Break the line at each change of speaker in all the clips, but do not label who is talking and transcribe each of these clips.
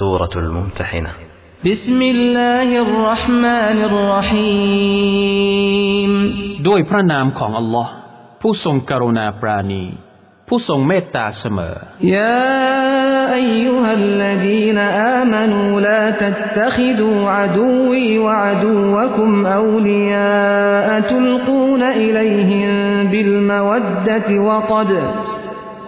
سورة الممتحنة بسم الله الرحمن الرحيم
دوي برنام كون الله بوسون كارونا براني بوسون
ميتا سما يا أيها الذين آمنوا لا تتخذوا عدوي وعدوكم أولياء تلقون إليهم بالمودة وقد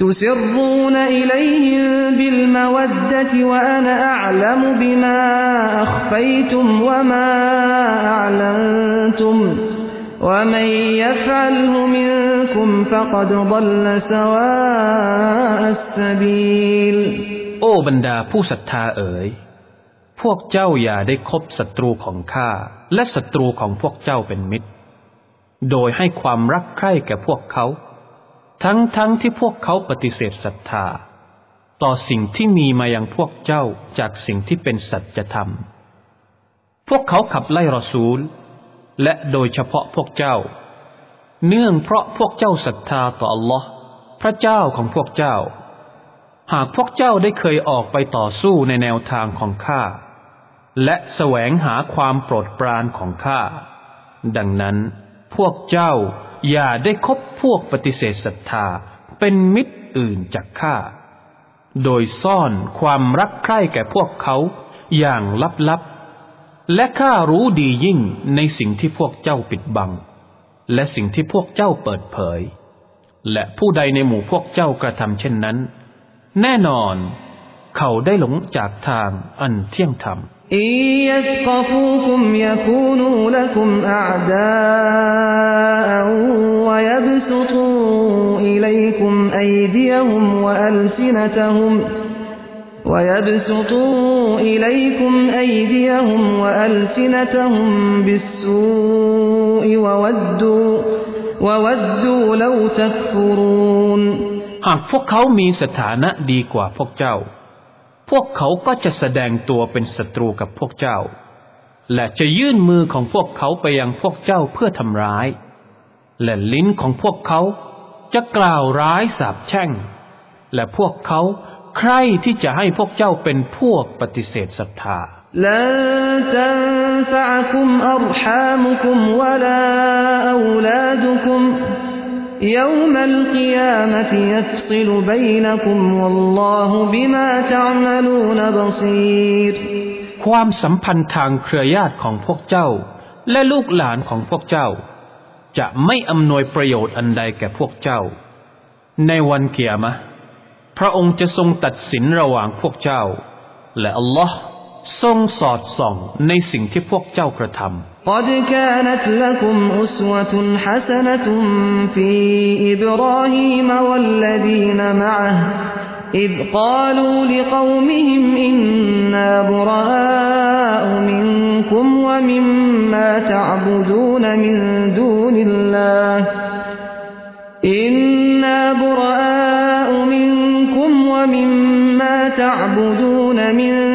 تسرون إليهم بالمودة وأنا أعلم بما أخفيتم وما أعلنتم ومن يفعله منكم فقد ضل سواء السبيل โอ้บรร
ดาผู้ศรัทธาเอ๋ยพวกเจ้าอย่าได้คบศัตรูของข้าและศัตรูของพวกเจ้าเป็นมิตร โดยให้ความรักใคร่แก่พวกเขาทั้งๆทที่พวกเขาปฏิเสธศรัทธา ต่อสิ่งที่มีมาอย่างพวกเจ้าจากสิ่งที่เป็นสัจธรรม พวกเขาขับไล่รอซูล และโดยเฉพาะพวกเจ้า เนื่องเพราะพวกเจ้าศรัทธาต่ออัลลอฮ์พระเจ้าของพวกเจ้า หากพวกเจ้าได้เคยออกไปต่อสู้ในแนวทางของข้าและแสวงหาความโปรดปรานของข้าดังนั้นพวกเจ้าอย่าได้คบพวกปฏิเสธศรัทธาเป็นมิตรอื่นจากข้า โดยซ่อนความรักใคร่แก่พวกเขาอย่างลับๆ และข้ารู้ดียิ่งในสิ่งที่พวกเจ้าปิดบัง และสิ่งที่พวกเจ้าเปิดเผย และผู้ใดในหมู่พวกเจ้ากระทำเช่นนั้น แน่นอน เขาได้หลงจาก
ทางอันเที่ยงธรรม إن يثقفوكم يكونوا لكم أعداء ويبسطوا إليكم أيديهم وألسنتهم ويبسطوا إليكم أيديهم وألسنتهم بالسوء وودوا وودوا لو تكفرون หากพวกเ
ขามีสถานะดีกว่าพวกเจ้าวกเขาก็จะแสดงตัวเป็นศัตรูกับพวกเจ้า และจะยื่นมือของพวกเขาไปยังพวกเจ้าเพื่อทำร้าย และลิ้นของพวกเขาจะกล่าวร้ายสาบแช่ง และพวกเขาใครที่จะให้พวกเจ้าเป็นพวกปฏิเสธศรัทธา لن
ت يوم القيامة يفصل بينكم والله بما تعملون بصير
ความสัมพันธ์ทางเครือญาติของพวกเจ้า และลูกหลานของพวกเจ้า จะไม่อำนวยประโยชน์อันใดแก่พวกเจ้า ในวันเกียรมะพระองค์จะทรงตัดสินระหว่างพวกเจ้า และอัลลอฮ์ทรงสอดส่องในสิ่งที่พวกเจ้า
กระทำ قد كانت لكم أسوة حسنة في إبراهيم والذين معه إذ قالوا لقومهم إنا براء منكم ومما تعبدون من دون الله إنا براء منكم ومما تعبدون من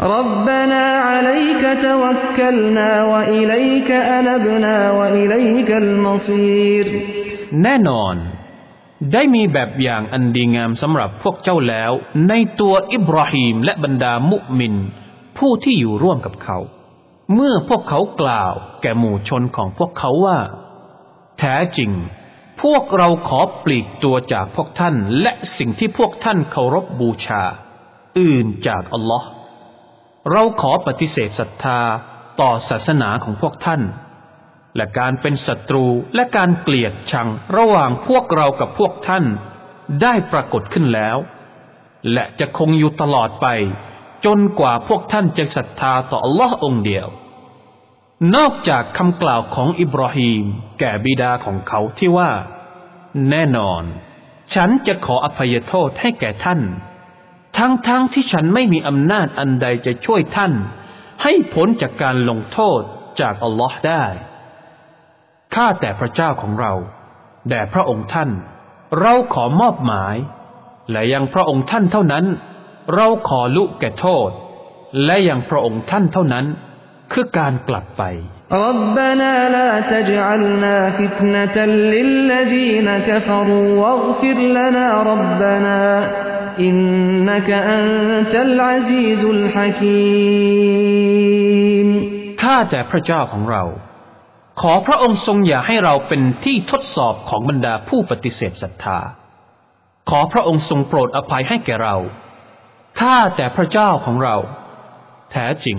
ربنا عليك توكلنا
وإليك أنبنا وإليك المصير แน่นอน ได้มีแบบอย่างอันดีงามสำหรับพวกเจ้าแล้วในตัวอิบราฮิมและบรรดามุมิน ผู้ที่อยู่ร่วมกับเขา เมื่อพวกเขากล่าวแก่หมู่ชนของพวกเขาว่า แท้จริง พวกเราขอปลีกตัวจากพวกท่าน และสิ่งที่พวกท่านเคารพบบูชา อื่นจากอัลลอฮเราขอปฏิเสธศรัทธาต่อศาสนาของพวกท่าน และการเป็นศัตรูและการเกลียดชังระหว่างพวกเรากับพวกท่าน ได้ปรากฏขึ้นแล้ว และจะคงอยู่ตลอดไป จนกว่าพวกท่านจะศรัทธาต่อลลอค์องเดียว นอกจากคำกล่าวของอิบราฮิมแก่บิดาของเขาที่ว่า แน่นอน ฉันจะขออภัยโทษให้แก่ท่านทั้งๆทที่ฉันไม่มีอำนาจอันใดจะช่วยท่าน ให้พ้นจากการลงโทษจากอัลลอฮ์ได้ ข้า แต่พระเจ้าของเรา แด่พระองค์ท่าน เราขอมอบหมาย และ ยัง พระองค์ท่านเท่านั้น เราขอลุกแก่โทษ และ ยัง พระองค์ท่านเท่านั้น
คือการกลับไปข้าแต่พระเจ้าของเรา ขอพระองค์ทรงอย่าให้เราเป็นที่ทดสอบของบรรดาผู้ปฏิเสธศรัทธา ขอพ
ระองค์ทรงโปรดอภัยให้แก่เราข้าแต่พระเจ้าของเรา
แท้จริง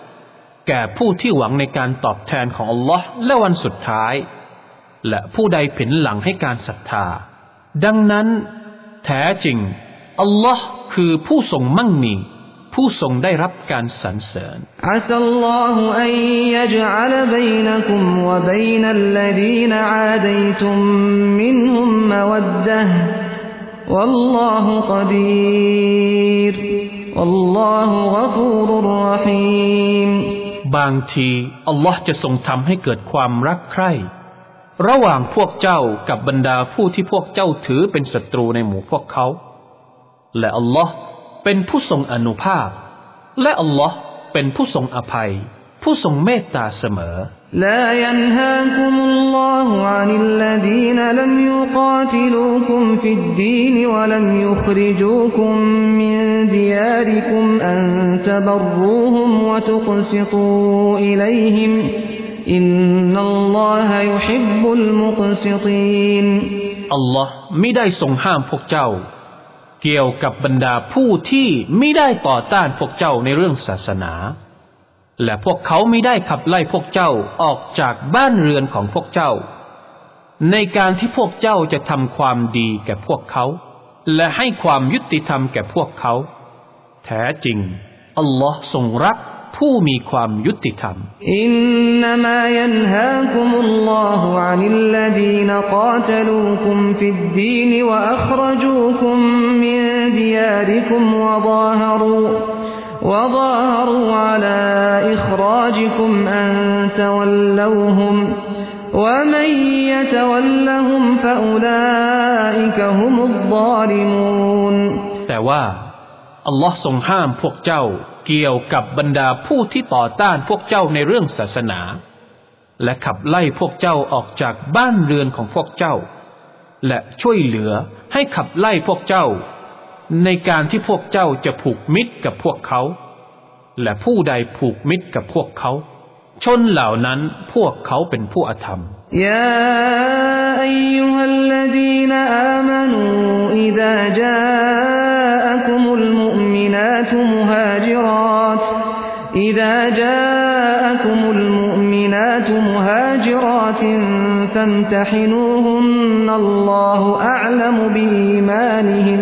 แก่ผู้ที่หวังในการตอบแทนของอัลลอฮ์และวันสุดท้าย และผู้ใดผินหลังให้การศรัทธา ดังนั้น แท้จริงอัลลอฮ์คือผู้ทรงมั่งมีผู้ทรงได้รับการสรรเสริญอัสลลอฮุอัยยัจัลบัยนะคุมวะบัยนัลลดีนอาดัยตุมมินฮุมมวัดดะวัลลอฮุกดีร و ا ل ل ฟูรุรรหีมบางที อัลลอฮ์จะทรงทำให้เกิดความรักใคร่ระหว่างพวกเจ้ากับบรรดาผู้ที่พวกเจ้าถือเป็นศัตรูในหมู่พวกเขา และอัลลอฮ์เป็นผู้ทรงอนุภาพ และอัลลอฮ์เป็นผู้ทรงอภัย ผู้ทรงเมตตาเส
มอ لا ينهاكم الله عن الذين لم يقاتلوكم في الدين ولم يخرجوكم من دياركم أن تبروهم وتقسطوا إليهم إن الله
يحب المقسطين الله ไม่ได้ทรงห้ามพวกเจ้า เกี่ยวกับบรรดาผู้ที่ไม่ได้ต่อต้านพวกเจ้าในเรื่องศาสนาและพวกเขาไม่ได้ขับไล่พวกเจ้าออกจากบ้านเรือนของพวกเจ้า ในการที่พวกเจ้าจะทำความดีแก่พวกเขา และให้ความยุติธรรมแก่พวกเขาแท้จริงอัลลอฮ์ทรงรักผู้มีความยุติธรรม อินนามะยันฮาคุมุลลอฮุอานิลลดีนกาตลูคุม ฟิดดีนวะอัครจูคุม ม
ินดิยาริคุมวะบาฮรู وظاهروا على إخراجكم أن تولوهم ومن يتولهم فأولئك هم الظالمون
แต่ว่า อัลลอฮ์ทรงห้ามพวกเจ้าเกี่ยวกับบรรดาผู้ที่ต่อต้านพวกเจ้าในเรื่องศาสนา และขับไล่พวกเจ้าออกจากบ้านเรือนของพวกเจ้า และช่วยเหลือให้ขับไล่พวกเจ้าในการที่พวกเจ้าจะผูกมิตรกับพวกเขา และผู้ใดผูกมิตรกับพวกเขา ชนเหล่านั้น
พวกเขาเป็นผู้อธรรม ยาอัยฮัลลดีนอามานูอิดาจาอักุมุลมุมินาตุมุฮาจิรัตน ذ ا جاءكم จ ل م ؤ م ن ا ت مهاجرات ف ا น ت ح ن و ه ن الله ม ع ل م ب إ ي น ا ن ه น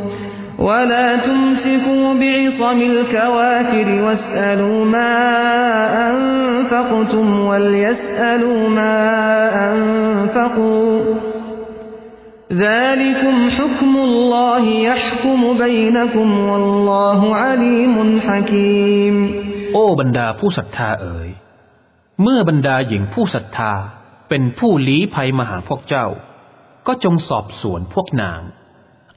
ولا تمسكوا بعصم الكوافر واسألوا ما أنفقتم وليسألوا ما أنفقوا ذلكم حكم الله يحكم بينكم والله عليم
حكيم โอ้บรรดาผู้ศรัทธาเอ๋ยเมื่อบรรดาหญิงผู้ศรัทธาเป็นผู้ลี้ภัยมาหาพวกเจ้า ก็จงสอบสวนพวกนาง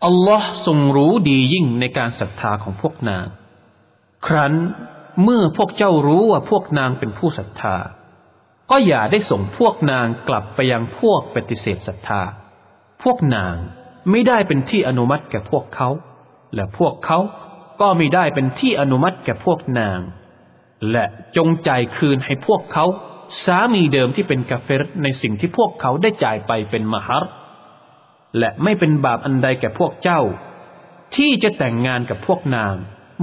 อัลลอฮ์ทรงรู้ดียิ่งในการศรัทธาของพวกนาง ครั้นเมื่อพวกเจ้ารู้ว่าพวกนางเป็นผู้ศรัทธา ก็อย่าได้ส่งพวกนางกลับไปยังพวกปฏิเสธศรัทธา พวกนางไม่ได้เป็นที่อนุมัติแก่พวกเขา และพวกเขาก็ไม่ได้เป็นที่อนุมัติแก่พวกนาง และจงใจคืนให้พวกเขาสามีเดิมที่เป็นกาเฟรในสิ่งที่พวกเขาได้จ่ายไปเป็นมหาร์และไม่เป็นบาปอันใดแก่พวกเจ้า ที่จะแต่งงานกับพวกนาง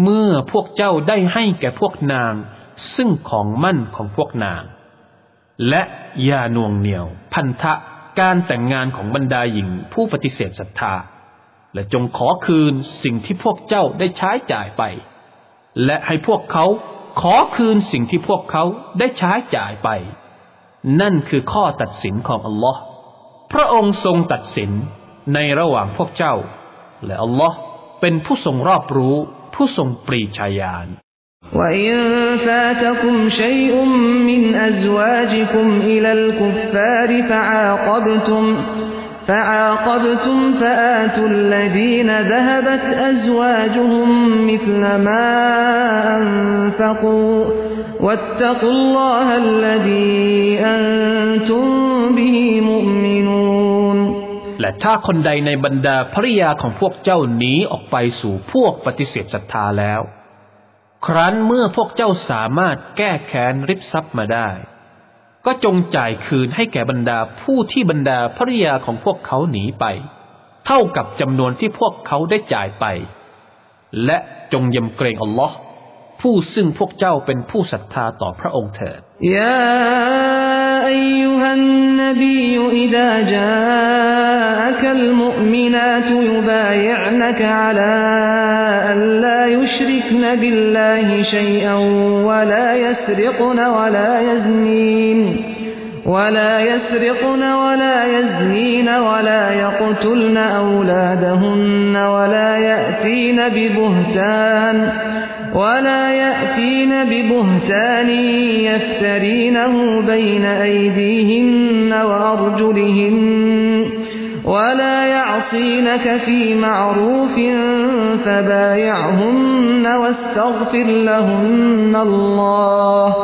เมื่อพวกเจ้าได้ให้แก่พวกนาง ซึ่งของมั่นของพวกนาง และอย่าน่วงเหนียว พันธะการแต่งงานของบรรดาหญิงผู้ปฏิเสธศรัทธา และจงขอคืนสิ่งที่พวกเจ้าได้ใช้จ่ายไป และให้พวกเขาขอคืนสิ่งที่พวกเขาได้ใช้จ่ายไป นั่นคือข้อตัดสินของอัลลอฮ์พระองค์ทรงตัดสินในระหว่างพวกเจ้าและอัลลอฮ์เป็นผู้ทรงรอบรู้
ผู้ทรงปรีชาญาณ وإن فاتكم شيء من أزواجكم إلى الكفار فعاقبتم فعاقبتم فآتوا الذين ذهبت أزواجهم مثل ما أنفقوا واتقوا
الله الذي أنتم به مؤمنون ถ้าคนใดในบรรดาภริยาของพวกเจ้าหนีออกไปสู่พวกปฏิเสธศรัทธาแล้ว ครั้นเมื่อพวกเจ้าสามารถแก้แค้นริบทรัพย์มาได้ ก็จงจ่ายคืนให้แก่บรรดาผู้ที่บรรดาภริยาของพวกเขาหนีไป เท่ากับจำนวนที่พวกเขาได้จ่ายไป และจงยำเกรงอัลลอฮ์ผู้ซึ่งพวกเจ้าเป็นผู้ศรัทธาต่อพระองค์เถิดย
า أيها النبي إذا جاءك المؤمنات يبايعنك على أن لا يشركن بالله شيئا ولا يسرقن ولا يزنين ولا يسرقن ولا يزنين ولا يقتلن أولادهن ولا يأتين ببهتان ولا يأتين ببهتان يفترينه بين أيديهن وأرجلهن ولا يعصينك في معروف فبايعهن واستغفر لهن الله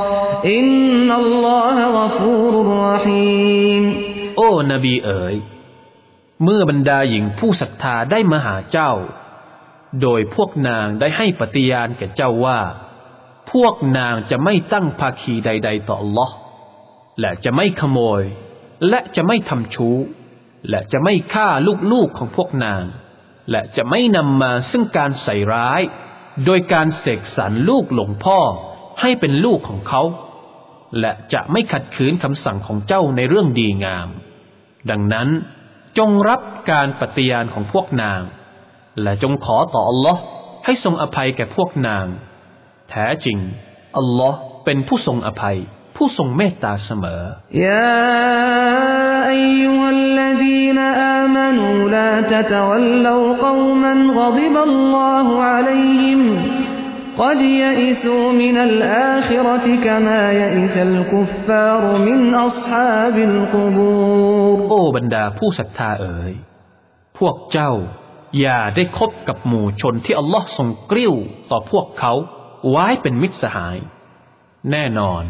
إن الله غفور رحيم
เมื่อบรรดาหญิงผู้ศรัทธาได้มาหาเจ้าโดยพวกนางได้ให้ปฏิญาณแก่เจ้าว่า พวกนางจะไม่ตั้งภาคีใด ๆต่อลอและจะไม่ขโมย และจะไม่ทำชู้ และจะไม่ฆ่าลูกๆของพวกนาง และจะไม่นำมาซึ่งการใส่ร้าย โดยการเสกสรรลูกหลงพ่อให้เป็นลูกของเขา และจะไม่ขัดขืนคำสั่งของเจ้าในเรื่องดีงาม ดังนั้น จงรับการปฏิญาณของพวกนาง
และจงขอต่อ อัลลอฮ์ให้ทรงอภัย แก่พวกนางแท้จริง อัลลอฮ์เป็นผู้ทรงอภัย ผู้ทรงเมตตาเสมอ ยาอยลลดีนอามนู ลาตะตวัลลูกอมันกฎิบัลลอฮุอะลัยฮิมโอ้บรรดาผู้ศรัทธาเอ๋ยพวกเจ้า
อย่าได้คบกับหมู่ชนที่อัลลอฮ์ทรงกริ้วต่อพวกเขาไว้เป็นมิตรสหาย แน่นอน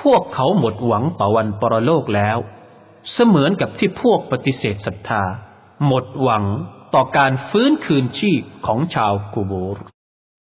พวกเขาหมดหวังต่อวันปรโลกแล้ว เสมือนกับที่พวกปฏิเสธศรัทธา หมดหวังต่อการฟื้นคืนชีพของชาวกูบูร